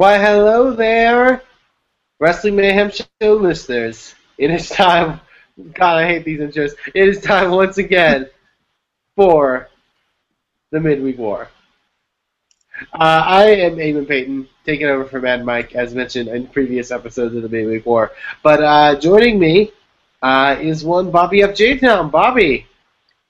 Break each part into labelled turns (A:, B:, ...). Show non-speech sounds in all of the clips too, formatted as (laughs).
A: Why, hello there, Wrestling Mayhem Show listeners. It is time. God, I hate these intros. It is time once again for the Midweek War. Uh, I am Eamon Payton, taking over for Mad Mike, as mentioned in previous episodes of the Midweek War. But uh, joining me uh, is one Bobby F. J Town. Bobby.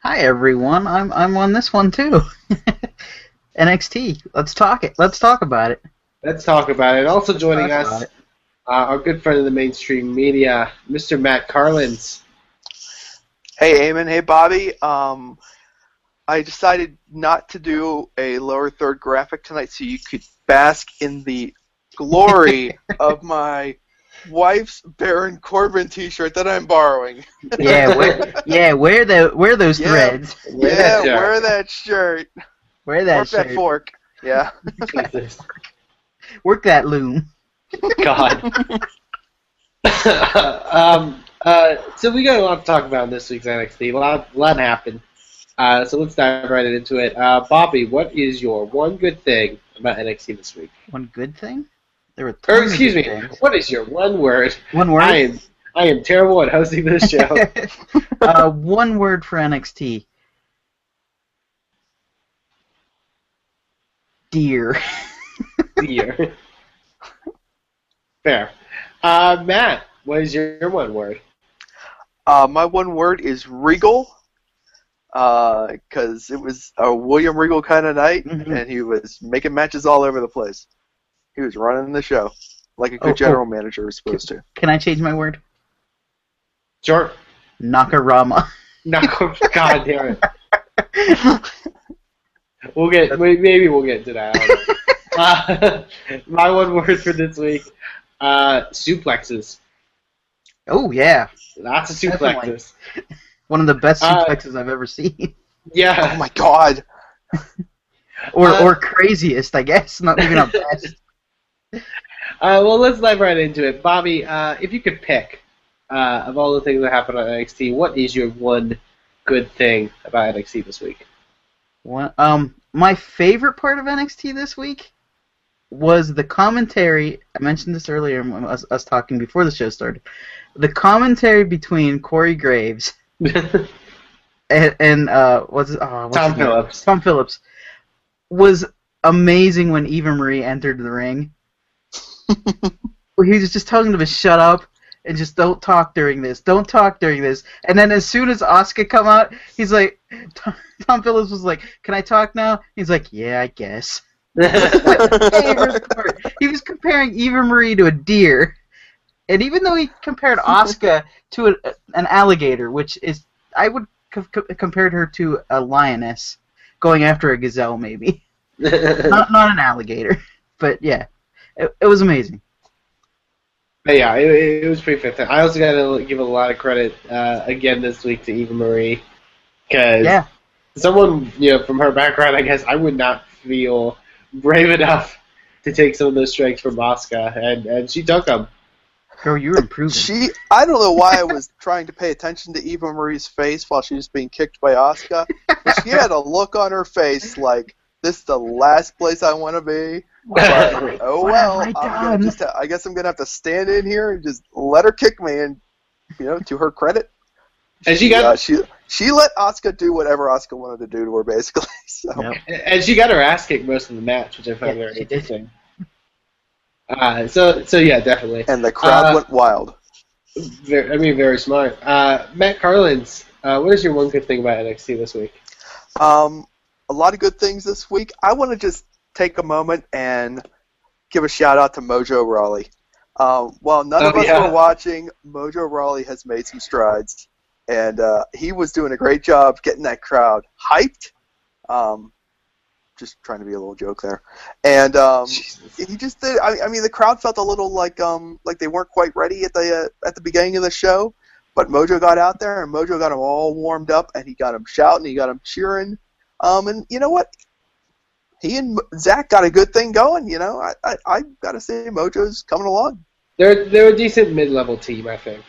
B: Hi everyone, I'm I'm on this one too. (laughs) NXT. Let's talk it. Let's talk about it.
A: Let's talk about it. Also joining us,
B: about it.
A: uh, our good friend of the mainstream media, Mr. Matt Carlins.
C: Hey, Eamon. Hey, Bobby. Um, I decided not to do a lower third graphic tonight so you could bask in the glory (laughs) of my wife's Baron Corbin T-shirt that I'm borrowing.
B: Yeah, wear, yeah, wear the wear those
C: Yeah.
B: threads.
A: Wear
C: yeah,
A: that shirt.
C: wear that shirt.
B: Wear that
C: Work that fork. Yeah. (laughs)
A: Jesus.
B: Work that loom.
A: God. (laughs) (laughs) um, uh, so we got a lot to talk about in this week's NXT. A lot, a lot happened. Uh, so let's dive right into it. Uh, Bobby, what is your one good thing about NXT this week?
B: One good thing? There were
A: Or excuse me,
B: things.
A: what is your one word?
B: One word.
A: I am, I am terrible at hosting this show. (laughs)
B: uh, one word for NXT. Deer.
A: Dear. (laughs) Fair. Uh, Matt, what is your, your one word?
C: Uh, my one word is regal. Because it was a William Regal kind of night,
B: Mhm.
C: and he was making matches all over the place. He was running the show like a good
B: Oh, oh.
C: general manager is supposed to.
B: Can I change my word?
A: Sure.
B: Nakarama.
A: No, (laughs) God damn it. (laughs) We'll get maybe we'll get to that. I don't know. uh, my one word for this week: uh, suplexes.
B: Oh yeah,
A: Lots of
B: Definitely.
A: suplexes.
B: one of the best
A: Uh,
B: suplexes I've ever seen. (laughs)
A: Yeah.
C: Oh my god!
B: or
A: uh,
B: or craziest, I guess. Not even a best. (laughs)
A: Uh, well, let's dive right into it, Bobby. Uh, if you could pick uh, of all the things that happened on NXT, what is your one good thing about NXT this week?
B: One, um, my favorite part of NXT this week was the commentary. I mentioned this earlier, when us, us talking before the show started. The commentary between Corey Graves (laughs) and, and uh, what's, it- uh, what's
A: Tom? Phillips.
B: Tom Phillips was amazing when Eva Marie entered the ring. (laughs) He was just telling them to shut up and just don't talk during this. Don't talk during this. And then as soon as Asuka come out, he's like, (laughs) Tom, Tom Phillips was like, "Can I talk now?" He's like, "Yeah, I guess." Favorite part. He was comparing Eva Marie to a deer, and even though he compared Asuka to a, an alligator, which is I would co- co- compared her to a lioness going after a gazelle, maybe (laughs) not not an alligator, but yeah, it, it was amazing.
A: But yeah, it, it was pretty fantastic. I also got to give a lot of credit uh, again this week to Eva Marie because
B: Yeah,
A: someone you know from her background, I guess I would not feel brave enough to take some of those strikes from Asuka, and and she took them.
B: girl, you're improving.
C: She, I don't know why I was (laughs) trying to pay attention to Eva Marie's face while she was being kicked by Asuka. But she had a look on her face like, this is the last place I want to be. (laughs) But, oh well,
B: I
C: I'm just, I guess I'm gonna have to stand in here and just let her kick me. And you know, to her credit,
A: And she got
C: uh, she she let Asuka do whatever Asuka wanted to do to her, basically. (laughs) So
B: Yep.
A: and she got her ass kicked most of the match, which I found
B: Yeah,
A: very
B: she did.
A: interesting. Uh, so so yeah, definitely.
C: and the crowd
A: Uh,
C: went wild.
A: Very, I mean, very smart. Uh, Matt Carlins, uh, what is your one good thing about NXT this week?
C: Um, a lot of good things this week. I want to just take a moment and give a shout out to Mojo Rawley. Um, while none of
A: Oh,
C: us
A: yeah.
C: were watching, Mojo Rawley has made some strides, and uh, he was doing a great job getting that crowd hyped. Um, just trying to be a little joke there, and um, he just did. I, I mean, the crowd felt a little like um like they weren't quite ready at the uh, at the beginning of the show, but Mojo got out there and Mojo got them all warmed up and he got them shouting, he got them cheering, um, and you know what? He and Zack got a good thing going. You know, I I, I gotta say Mojo's coming along.
A: They're they're a decent mid level team, I think.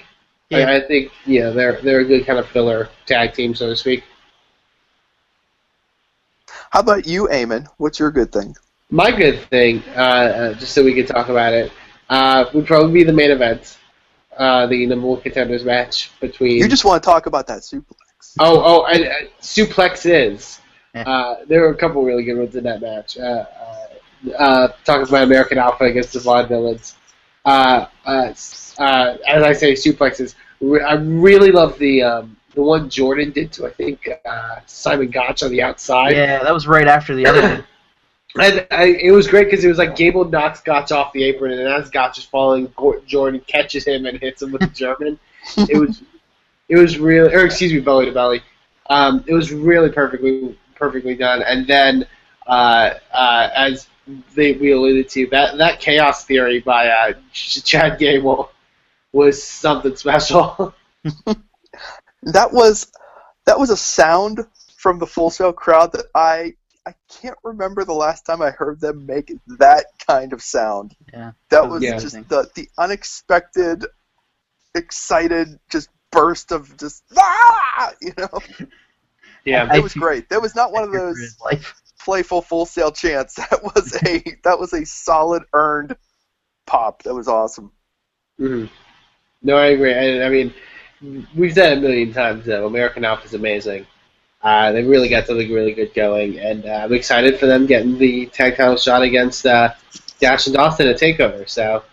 B: Yeah.
A: I, I think yeah, they're they're a good kind of filler tag team, so to speak.
C: How about you, Eamon? What's your good thing?
A: My good thing, uh, uh, just so we can talk about it, uh, would probably be the main event, uh, the number one contenders match between.
C: You just want to talk about that suplex.
A: Oh, oh, and uh, suplex is. Uh, there were a couple really good ones in that match. Uh, uh, uh, talking about American Alpha against the Vaudevillains. Uh, uh, uh, as I say, suplexes. I really love the um, the one Jordan did to I think uh, Simon Gotch on the outside.
B: Yeah, that was right after the other one. (laughs)
A: And I, it was great because it was like Gable knocks Gotch off the apron, and as Gotch is falling, Jordan catches him and hits him with the (laughs) German. it was, it was really, or excuse me, belly to belly. Um, it was really perfectly, perfectly done. And then, uh, uh, as they, we alluded to, that that chaos theory by uh, Chad Gable was something special. (laughs)
C: That was that was a sound from the Full Sail crowd that I I can't remember the last time I heard them make that kind of sound.
B: Yeah.
C: That was
A: Yeah.
C: just the the unexpected, excited, just burst of just ah, (laughs) you know.
A: yeah,
C: It was great. That was not one of those
B: his life.
C: Playful Full Sail chance. (laughs) That was a that was a solid earned pop. That was awesome.
A: hmm No, I agree. I, I mean, we've said it a million times though. American Alpha is amazing. Uh, they really got something really good going, and uh, I'm excited for them getting the tag title shot against uh, Dash and Dawson at Takeover. So,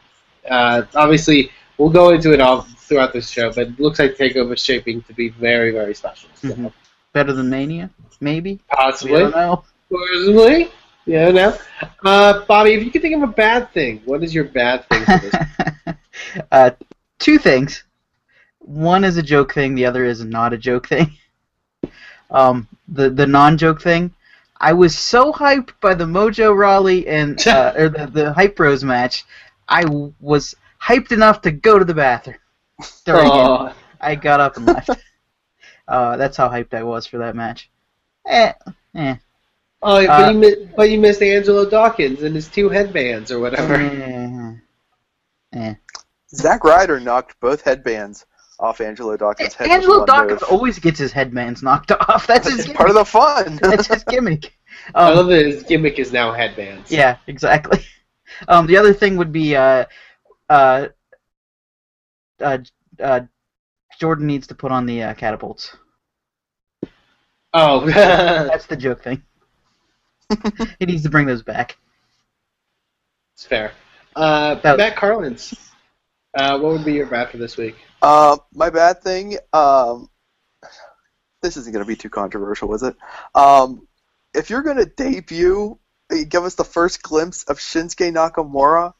A: uh, obviously, we'll go into it all throughout this show, but it looks like Takeover is shaping to be very, very special. So,
B: Mhm. Better than Mania, maybe.
A: Possibly.
B: I don't know.
A: Possibly, yeah, no. Uh, Bobby, if you could think of a bad thing, what is your bad thing for this? (laughs)
B: uh, two things. One is a joke thing. The other is not a joke thing. (laughs) Um, the the non-joke thing. I was so hyped by the Mojo Rawley and (laughs) uh, or the the Hype Bros match. I w- was hyped enough to go to the bathroom.
A: Aw.
B: I got up and left. uh, that's how hyped I was for that match. Eh, eh.
A: Oh, but,
B: Uh,
A: you mi- but you missed Angelo Dawkins and his two headbands or whatever.
B: eh, eh.
C: Zack Ryder knocked both headbands off Angelo Dawkins' head.
B: Angelo Dawkins
C: move.
B: always gets his headbands knocked (laughs) off. That's his gimmick.
C: part of the fun. (laughs)
B: That's his gimmick.
A: I
B: Um,
A: love that his gimmick is now headbands.
B: yeah, exactly. (laughs) Um, the other thing would be uh, uh, uh, uh, Jordan needs to put on the uh, catapults.
A: Oh,
B: That's the joke thing. He needs to bring those back.
A: it's fair. Uh,
B: That-
A: Matt Carlins, uh, what would be your bad for this week?
C: Uh, my bad thing. Um, this isn't going to be too controversial, is it? Um, if you're going to debut, uh, give us the first glimpse of Shinsuke Nakamura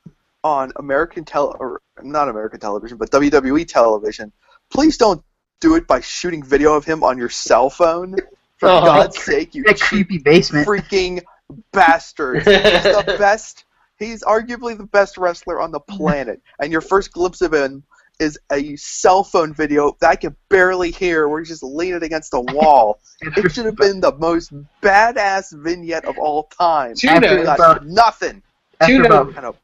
C: on American tele, or not American television, but WWE television. Please don't do it by shooting video of him on your cell phone. For
A: Oh.
C: God's sake, you
B: That creepy basement.
C: freaking bastard. He's the (laughs) best. He's arguably the best wrestler on the planet, and your first glimpse of him is a cell phone video that I can barely hear, where he's just leaning against a wall. (laughs) It should have been the most badass vignette of all time.
A: Notes.
C: Got
B: about-
C: nothing.
A: Two
B: about,
C: Kind of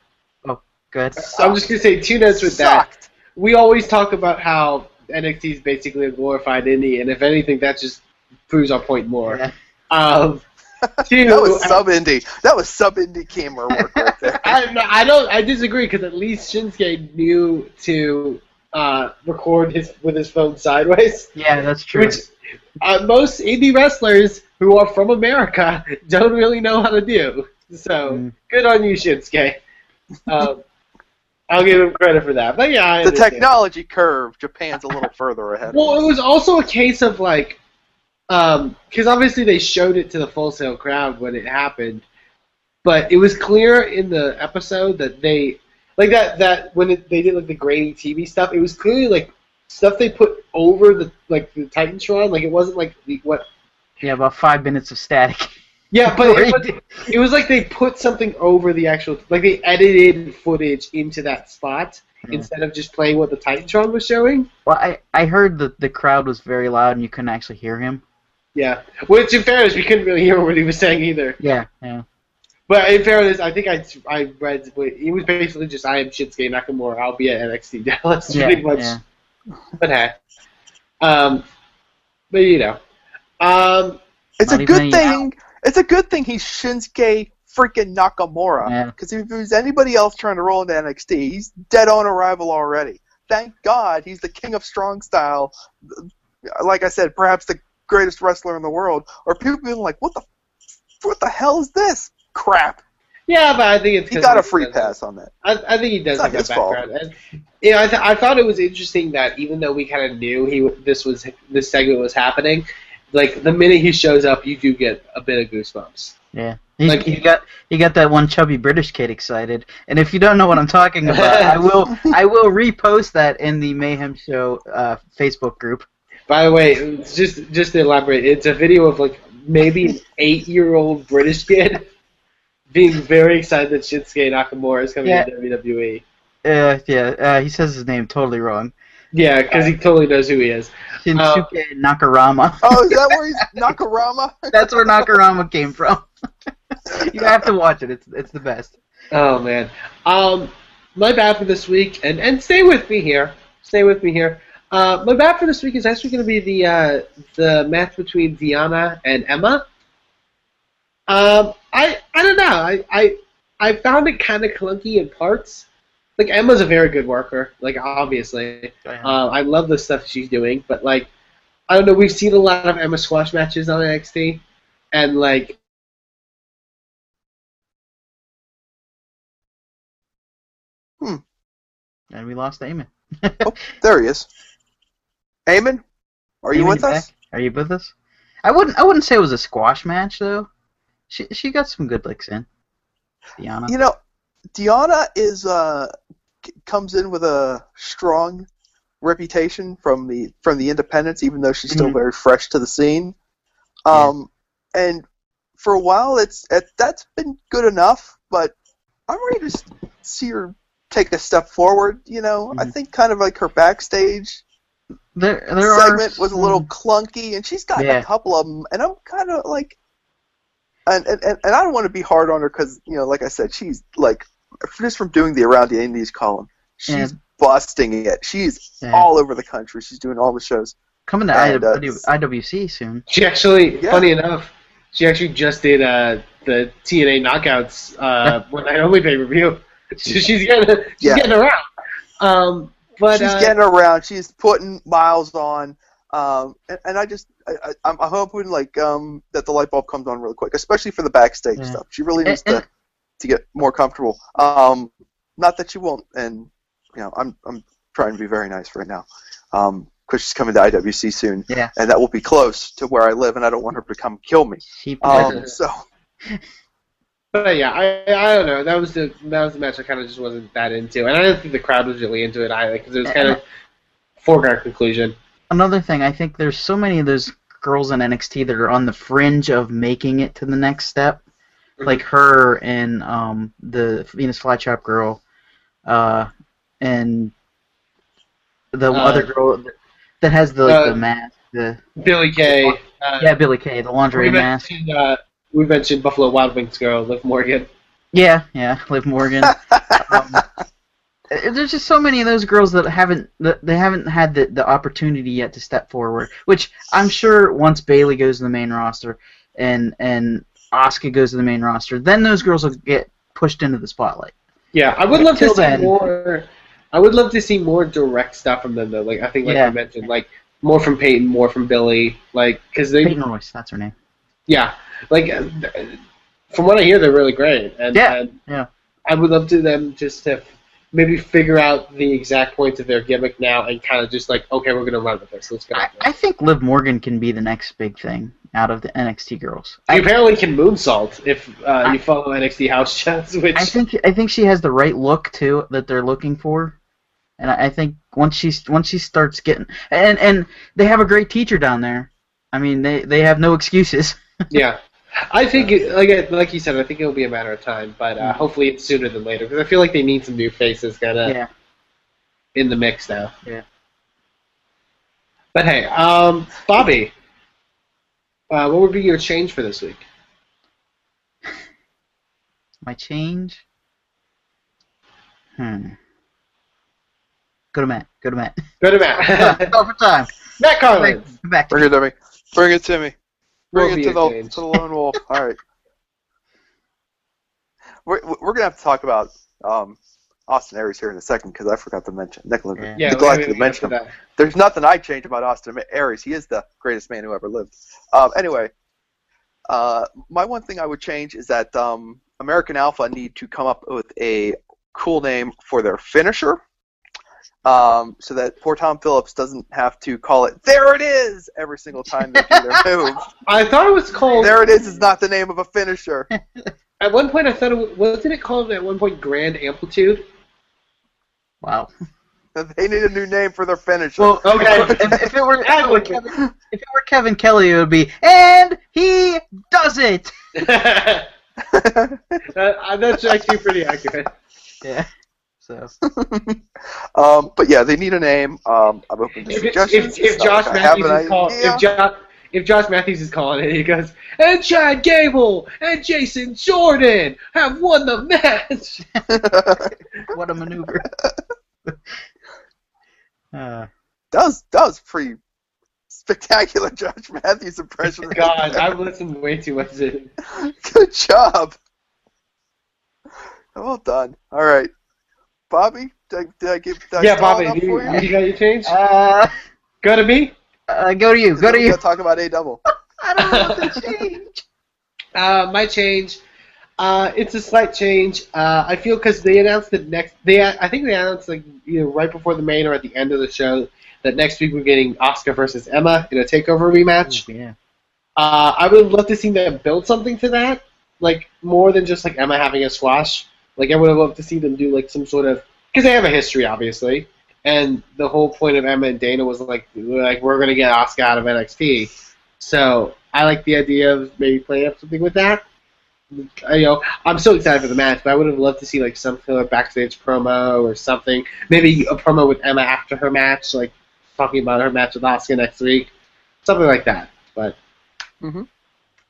C: oh,
B: good.
A: I'm just gonna say two notes with that. We always talk about how NXT is basically a glorified indie, and if anything, that just proves our point more.
B: Yeah.
A: Um, (laughs) two,
C: That was sub indie. That was sub indie camera work right there. (laughs)
A: I, I don't. I disagree because at least Shinsuke knew to uh, record his with his phone sideways,
B: Yeah, that's true.
A: which uh, most indie wrestlers who are from America (laughs) don't really know how to do. So
B: Mm.
A: good on you, Shinsuke. Um, I'll give him credit for that. But yeah, I
C: The
A: understand.
C: technology curve, Japan's a little further ahead.
A: Well, it was also a case of like, Um, because obviously they showed it to the Full Sail crowd when it happened, but it was clear in the episode that they like that that when it, they did like the grainy TV stuff, it was clearly like stuff they put over the like the Titantron. Like it wasn't like the, what.
B: yeah, about five minutes of static. (laughs)
A: Yeah, but it, was, it was like they put something over the actual like they edited footage into that spot
B: Yeah.
A: instead of just playing what the Titantron was showing.
B: Well, I, I heard that the crowd was very loud and you couldn't actually hear him.
A: Yeah, which in fairness, we couldn't really hear (laughs) what he was saying either.
B: Yeah, yeah.
A: But in fairness, I think I I read it was basically just I am Shinsuke Nakamura. I'll be at NXT (laughs) Dallas
B: Yeah,
A: pretty much.
B: yeah.
A: But hey, um, but you know, um,
C: It's
B: Not
C: a good
B: a
C: thing. It's a good thing he's Shinsuke freaking Nakamura.
B: Yeah.
C: Because if it was anybody else trying to roll into NXT, he's dead on arrival already. Thank God he's the king of strong style. Like I said, perhaps the greatest wrestler in the world. Or people being like, what the, what the hell is this crap?
A: Yeah, but I think it's
C: He
A: 'cause
C: got a free pass on that.
A: I, I think he does
C: It's not
A: have a
C: his fault.
A: background. And, you know, I, th- I thought it was interesting that even though we kind of knew he this was this segment was happening, like the minute he shows up, you do get a bit of goosebumps.
B: Yeah. He,
A: Like-
B: he got he got that one chubby British kid excited, and if you don't know what I'm talking about, I (laughs) will I will repost that in the Mayhem Show uh, Facebook group.
A: By the way, just just to elaborate, it's a video of like maybe an eight-year-old British kid (laughs) being very excited that Shinsuke Nakamura is coming
B: Yeah.
A: to WWE.
B: Uh, yeah, uh, he says his name totally wrong.
A: Yeah, because he totally knows who he is.
B: Shinsuke Nakarama. (laughs)
C: Oh, is that where he's (laughs) Nakarama?
B: That's where Nakarama came from. you have to watch it. It's it's the best.
A: Oh man. Um, my bad for this week, and and stay with me here. Stay with me here. Uh, my bad for this week is actually going to be the uh, the match between Deonna and Emma. Um, I I don't know. I I, I found it kind of clunky in parts. Like Emma's a very good worker. Like obviously, uh, I love the stuff she's doing. But like, I don't know. We've seen a lot of Emma squash matches on NXT, and like Hmm.
B: and we lost Eamon.
C: There he is. (laughs) Eamon, are you with us?
B: Are you with us? I wouldn't. I wouldn't say it was a squash match though. She she got some good licks in. Deonna.
C: You know, Deonna is uh comes in with a strong reputation from the from the independents, even though she's still
B: Mhm.
C: very fresh to the scene. Um, and for a while, it's it, that's been good enough, but I'm ready to see her take a step forward. You know, I
B: Mhm.
C: think kind of like her backstage
B: there there
C: segment
B: are
C: was a little clunky, and she's got
B: Yeah.
C: a couple of them, and I'm kind of like, and, and and and I don't want to be hard on her because you know, like I said, she's like just from doing the Around the Indies column, she's
B: Yeah.
C: busting it. She's
B: Yeah.
C: all over the country. She's doing all the shows.
B: coming to
C: and, uh,
B: IWC soon.
A: She actually,
C: Yeah.
A: funny enough, she actually just did uh, the TNA Knockouts uh, (laughs) one night only pay per view. So (laughs) she's getting she's
C: Yeah.
A: getting around. Um, but
C: she's
A: uh,
C: getting around. She's putting miles on. Um, and, and I just, I, I, I'm I'm hoping like um, that the light bulb comes on really quick, especially for the backstage
B: Yeah.
C: stuff. She really needs to to get more comfortable. Um, not that she won't, and you know, I'm I'm trying to be very nice right now, because she's coming to IWC soon,
B: Yeah.
C: and that will be close to where I live, and I don't want her to come kill me.
B: She
C: Um, so
A: but yeah, I I don't know. That was the that was the match I kind of just wasn't that into, and I didn't think the crowd was really into it either because it was kind of foregone conclusion.
B: another thing. I think there's so many of those girls in NXT that are on the fringe of making it to the next step.
A: Mhm.
B: Like her and um, the Venus Flytrap girl, uh, and the
A: Uh,
B: other girl that has the like,
A: uh,
B: the mask. The
A: Billie Kay. Uh,
B: yeah, Billie Kay, the lingerie
A: we
B: mask.
A: uh, we mentioned Buffalo Wild Wings girl Liv Morgan.
B: Yeah, yeah, Liv Morgan. (laughs) um, there's just so many of those girls that haven't that they haven't had the, the opportunity yet to step forward. Which I'm sure once Bayley goes to the main roster and and Asuka goes to the main roster, then those girls will get pushed into the spotlight.
A: Yeah, I would love to see
B: then-
A: more. I would love to see more direct stuff from them though. Like I think, like
B: Yeah.
A: you mentioned, like more from Peyton, more from Billie, like because they,
B: Peyton Royce, that's her name.
A: yeah, like uh, from what I hear, they're really great, and,
B: Yeah,
A: and
B: yeah.
A: I would love to them just to maybe figure out the exact points of their gimmick now and kind of just like, okay, we're gonna run with this. Let's go.
B: I, I think Liv Morgan can be the next big thing out of the NXT girls.
A: you
B: I,
A: apparently can moonsault if uh,
B: I-
A: you follow NXT house (laughs) shows, which
B: I think I think she has the right look too that they're looking for, and I, I think once she's once she starts getting and and they have a great teacher down there. I mean they they have no excuses. (laughs)
A: yeah. I think, it, like like you said, I think it'll be a matter of time, but uh,
B: Mhm.
A: hopefully it's sooner than later because I feel like they need some new faces kind of
B: yeah.
A: in the mix now.
B: Yeah.
A: But hey, um, Bobby, uh, what would be your change for this week? (laughs)
B: My change. Hmm. Go to Matt. Go to Matt.
A: Go to Matt. (laughs)
B: Go for time.
A: Matt Carlin.
B: Back to
C: bring it to me. Bring it to me.
A: Will
C: Bring it to the to the lone wolf. (laughs) All right. we're, we're gonna have to talk about um, Austin Aries here in a second because I forgot to mention neglected,
B: Yeah.
A: Yeah,
C: neglected
A: we-
C: to mention him.
A: that.
C: There's nothing I'd change about Austin Aries. He is the greatest man who ever lived. Um, anyway, uh, my one thing I would change is that um, American Alpha need to come up with a cool name for their finisher. Um, so that poor Tom Phillips doesn't have to call it "There it is" every single time they do their (laughs) move.
A: I thought it was called.
C: There it is is not the name of a finisher. (laughs)
A: At one point, I thought it was, wasn't it called at one point Grand Amplitude.
B: Wow. (laughs)
C: They need a new name for their finisher.
B: Well,
A: Okay.
B: if, if it were if it were, Kevin, if it were Kevin Kelly, it would be and he does it.
A: that, uh, that's actually pretty accurate.
B: Yeah. So (laughs)
C: um, but yeah, they need a name. Um, I'm open to
A: If,
C: suggestions.
A: if, if
C: It's not
A: Josh
C: like
A: Matthews is called, if, jo- if Josh Matthews is calling it, he goes, and Chad Gable and Jason Jordan have won the match. (laughs)
B: what a maneuver. (laughs) uh,
C: that was that was pretty spectacular, Josh Matthews impression. right
A: God,
C: there.
A: I've listened way too much to him.
C: Good job. Well done. All right, Bobby. Did I, did I give? Did
A: Yeah,
C: stall
A: Bobby,
C: enough
A: you,
C: for you?
A: you got your change?
B: uh,
A: Go to me.
B: uh, go to you. Go to you.
C: talk about a double. (laughs)
B: I don't know what to change. (laughs)
A: Uh, my change. Uh, it's a slight change. Uh, I feel because they announced that next. They I think they announced like either right before the main or at the end of the show that next week we're getting Asuka versus Emma in a takeover rematch.
B: Yeah.
A: Uh, I would love to see them build something to that, like more than just like Emma having a squash. Like I would have loved to see them do like some sort of because they have a history, obviously, and the whole point of Emma and Dana was like like we're gonna get Asuka out of NXT. So I like the idea of maybe playing up something with that. I, you know, I'm so excited for the match, but I would have loved to see like some kind of backstage promo or something. Maybe a promo with Emma after her match, like talking about her match with Asuka next week, something like that. But mm-hmm.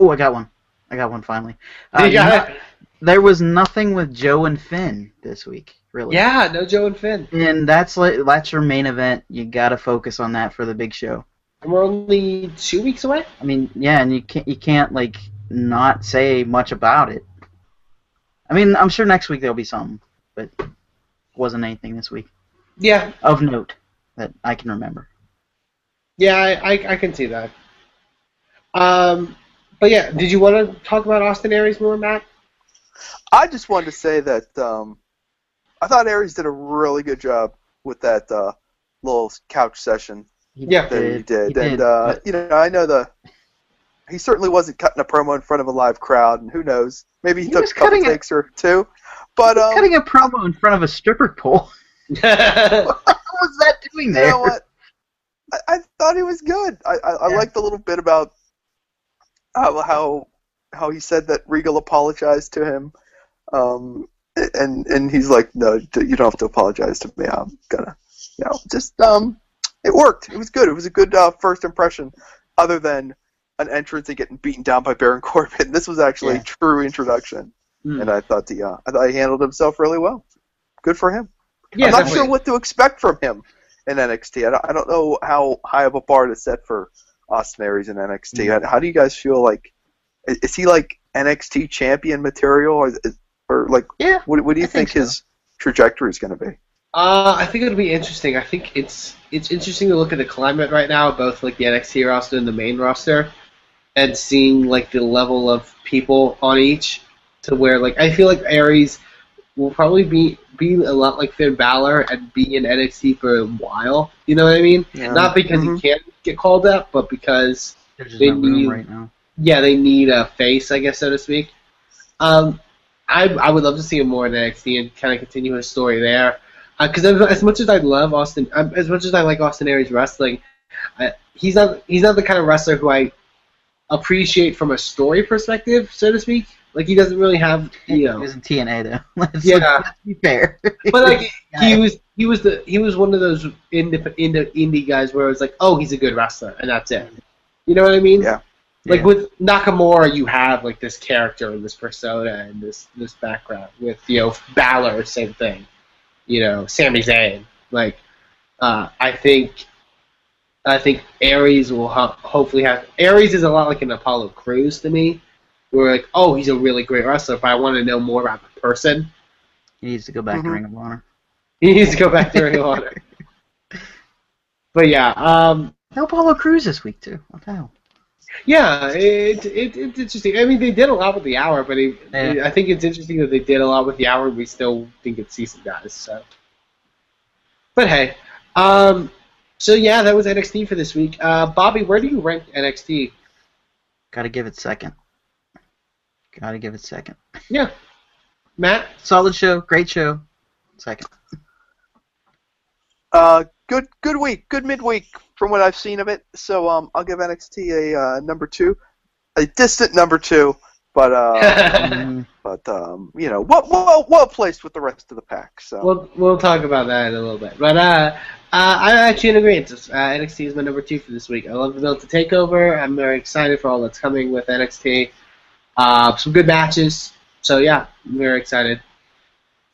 B: Oh, I got one. I got one finally. Uh,
A: got
B: no- there was nothing with Joe and Finn this week, really.
A: Yeah, no Joe and Finn.
B: And that's like that's your main event. You got to focus on that for the big show.
A: And we're only two weeks away.
B: I mean, yeah, and you can't you can't like not say much about it. I mean, I'm sure next week there'll be something, but wasn't anything this week
A: Yeah,
B: of note that I can remember.
A: yeah, I, I, I can see that. Um, but yeah, did you want to talk about Austin Aries more, Matt?
C: I just wanted to say that um, I thought Aries did a really good job with that uh, little couch session
B: He
A: Yeah.
C: that he did,
B: he
C: and uh,
B: but
C: you know, I know the he certainly wasn't cutting a promo in front of a live crowd, and who knows, maybe he,
B: He
C: took a couple
B: cutting a-
C: takes or two. But um,
B: cutting a promo in front of a stripper pole. (laughs) what was that doing
C: you
B: there?
C: know what? I, I thought he was good. I, I, I liked the little bit about how how how he said that Regal apologized to him, um, and and he's like, no, you don't have to apologize to me. I'm gonna, you know, just um, it worked. It was good. It was a good uh, first impression, other than an entrance and getting beaten down by Baron (laughs) Corbin. This was actually
B: Yeah.
C: a true introduction,
B: Hmm.
C: and I thought the uh, I thought he handled himself really well. Good for him. I'm not
A: definitely.
C: sure what to expect from him in NXT. I don't, I don't know how high of a bar to set for Austin Aries in NXT.
B: Mm-hmm.
C: How, how do you guys feel like? Is, is he like NXT champion material, or, or like
B: Yeah,
C: what, what do you
B: I think
C: think, his trajectory is going to be?
A: Uh, I think it'll be interesting. I think it's it's interesting to look at the climate right now, both like the NXT roster and the main roster, and seeing like the level of people on each. To where like I feel like Aries will probably be be a lot like Finn Balor and be in NXT for a while. You know what I mean?
C: Yeah.
A: Not because
C: Mhm.
A: he can't get called up, but because They
B: no
A: need-
B: right now.
A: yeah, they need a face, I guess, so to speak. Um, I I would love to see him more in NXT and kind of continue his story there. Because as much as I love Austin, um, as much as I like Austin Aries wrestling, I, he's not he's not the kind of wrestler who I appreciate from a story perspective, so to speak. Like he doesn't really have, you know.
B: He was in TNA though. (laughs) Let's,
A: Yeah.
B: let's be fair.
A: But like (laughs) he was he was the he was one of those indie, indie, indie guys where it was like, oh, he's a good wrestler, and that's it. You know what I mean?
C: Yeah.
A: Like
B: Yeah.
A: with Nakamura, you have like this character and this persona and this this background. With you know Balor, same thing. You know Sami Zayn. Like uh, I think I think Aries will ho- hopefully have Aries is a lot like an Apollo Crews to me. Where like oh he's a really great wrestler, but I want to know more about the person.
B: He needs to go back to
C: Mhm.
B: Ring of Honor. (laughs)
A: He needs to go back to Ring of Honor. (laughs) But yeah, um,
B: No Apollo Crews this week too. What the hell?
A: yeah, it, it, it's interesting. I mean, they did a lot with the hour, but it,
B: Yeah.
A: I think it's interesting that they did a lot with the hour. and We still think it's decent guys. So, but hey, um, so yeah, that was NXT for this week. Uh, Bobby, where do you rank NXT?
B: Gotta give it second. Gotta give it second.
A: Yeah, Matt.
B: Solid show, great show. Second.
C: Uh, good good week, good midweek from what I've seen of it. So um, I'll give NXT a uh, number two, a distant number two, but uh, (laughs) but um, you know, well, well, well placed with the rest of the pack. So
A: We'll we'll talk about that in a little bit. But uh, uh, I'm actually in agreement. Uh, NXT is my number two for this week. I love the build to takeover. I'm very excited for all that's coming with NXT. Uh, some good matches. So yeah, very excited.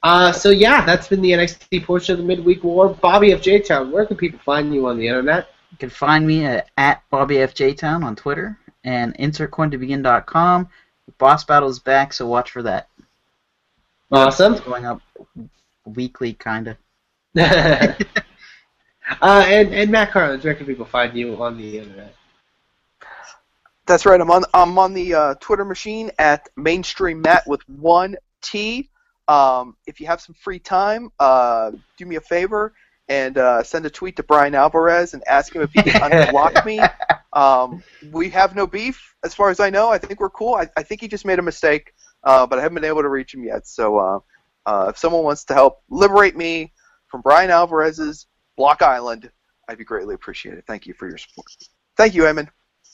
A: Uh, so yeah, that's been the NXT portion of the midweek war. Bobby of J Town, where can people find you on the internet?
B: you can find me at, at BobbyFJTown on Twitter and insertcointobegin.com. Boss Battle is back, so watch for that.
A: Awesome.
B: It's going up weekly, kinda. (laughs)
A: uh, and and Matt Carlins, where can people find you on the internet?
C: That's right. I'm on I'm on the uh, Twitter machine at mainstream Matt with one T. Um, if you have some free time, uh, do me a favor and uh, send a tweet to Bryan Alvarez and ask him if he can (laughs) unblock me. Um, we have no beef, as far as I know. I think we're cool. I, I think he just made a mistake, uh, but I haven't been able to reach him yet. So uh, uh, if someone wants to help liberate me from Bryan Alvarez's Block Island, I'd be greatly appreciated. Thank you for your support. Thank you, Eamon.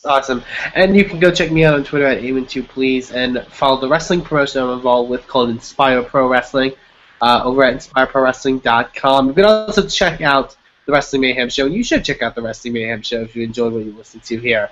A: Awesome. And you can go check me out on Twitter at Eamon2 please and follow the wrestling promotion I'm involved with called Inspire Pro Wrestling uh, over at inspireprowrestling.com. You can also check out the Wrestling Mayhem Show. and You should check out the Wrestling Mayhem Show if you enjoyed what you listened to here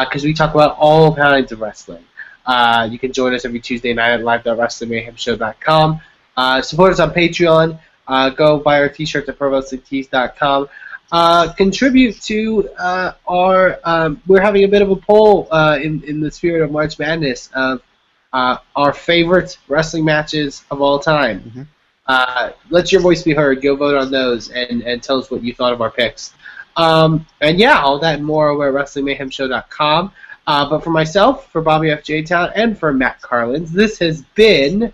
A: because we talk about all kinds of wrestling. Uh, you can join us every Tuesday night live at live.wrestlingmayhemshow.com. Uh, support us on Patreon. Uh, go buy our t-shirts at prowrestlingtees.com. Uh, contribute to uh, our. Um, we're having a bit of a poll uh, in in the spirit of March Madness of uh, our favorite wrestling matches of all time.
B: Mhm.
A: Uh, let your voice be heard. Go vote on those and, and tell us what you thought of our picks. Um, and yeah, all that and more over at WrestlingMayhemShow.com. Uh, but for myself, for Bobby F. J. Town, and for Matt Carlins, this has been